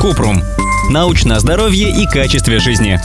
Купрум. Научное здоровье и качестве жизни.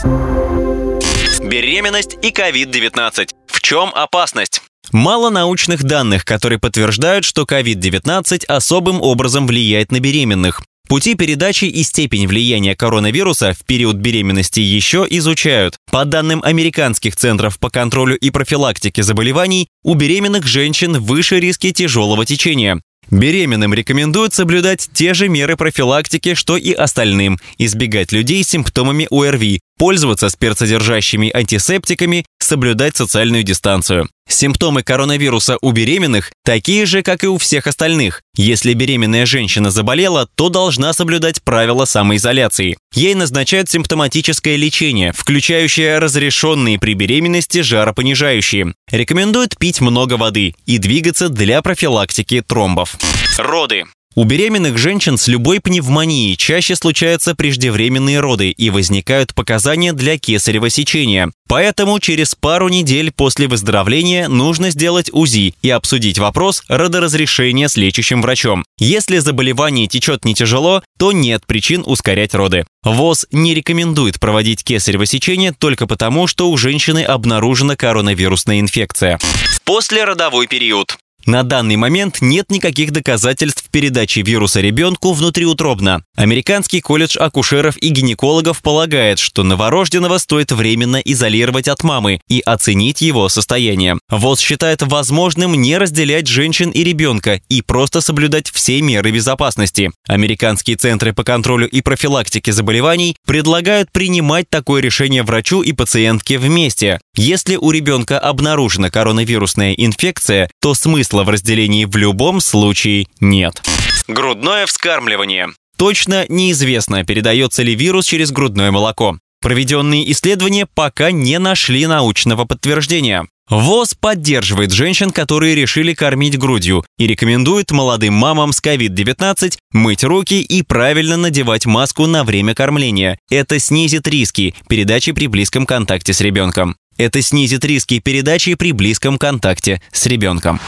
Беременность и COVID-19. В чем опасность? Мало научных данных, которые подтверждают, что COVID-19 особым образом влияет на беременных. Пути передачи и степень влияния коронавируса в период беременности еще изучают. По данным американских центров по контролю и профилактике заболеваний, у беременных женщин выше риски тяжелого течения. Беременным рекомендуют соблюдать те же меры профилактики, что и остальным, избегать людей с симптомами ОРВИ, пользоваться спиртсодержащими антисептиками, соблюдать социальную дистанцию. Симптомы коронавируса у беременных такие же, как и у всех остальных. Если беременная женщина заболела, то должна соблюдать правила самоизоляции. Ей назначают симптоматическое лечение, включающее разрешенные при беременности жаропонижающие. Рекомендуют пить много воды и двигаться для профилактики тромбов. Роды. У беременных женщин с любой пневмонией чаще случаются преждевременные роды и возникают показания для кесарево сечения. Поэтому через пару недель после выздоровления нужно сделать УЗИ и обсудить вопрос родоразрешения с лечащим врачом. Если заболевание течет не тяжело, то нет причин ускорять роды. ВОЗ не рекомендует проводить кесарево сечение только потому, что у женщины обнаружена коронавирусная инфекция. Послеродовой период. На данный момент нет никаких доказательств передачи вируса ребенку внутриутробно. Американский колледж акушеров и гинекологов полагает, что новорожденного стоит временно изолировать от мамы и оценить его состояние. ВОЗ считает возможным не разделять женщин и ребенка и просто соблюдать все меры безопасности. Американские центры по контролю и профилактике заболеваний предлагают принимать такое решение врачу и пациентке вместе. Если у ребенка обнаружена коронавирусная инфекция, то смысла в разделении в любом случае нет. Грудное вскармливание. Точно неизвестно, передается ли вирус через грудное молоко. Проведенные исследования пока не нашли научного подтверждения. ВОЗ поддерживает женщин, которые решили кормить грудью и рекомендует молодым мамам с COVID-19 мыть руки и правильно надевать маску на время кормления. Это снизит риски передачи при близком контакте с ребенком. Это снизит риски передачи при близком контакте с ребенком.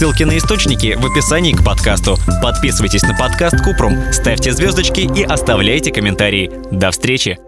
Ссылки на источники в описании к подкасту. Подписывайтесь на подкаст Купрум, ставьте звездочки и оставляйте комментарии. До встречи!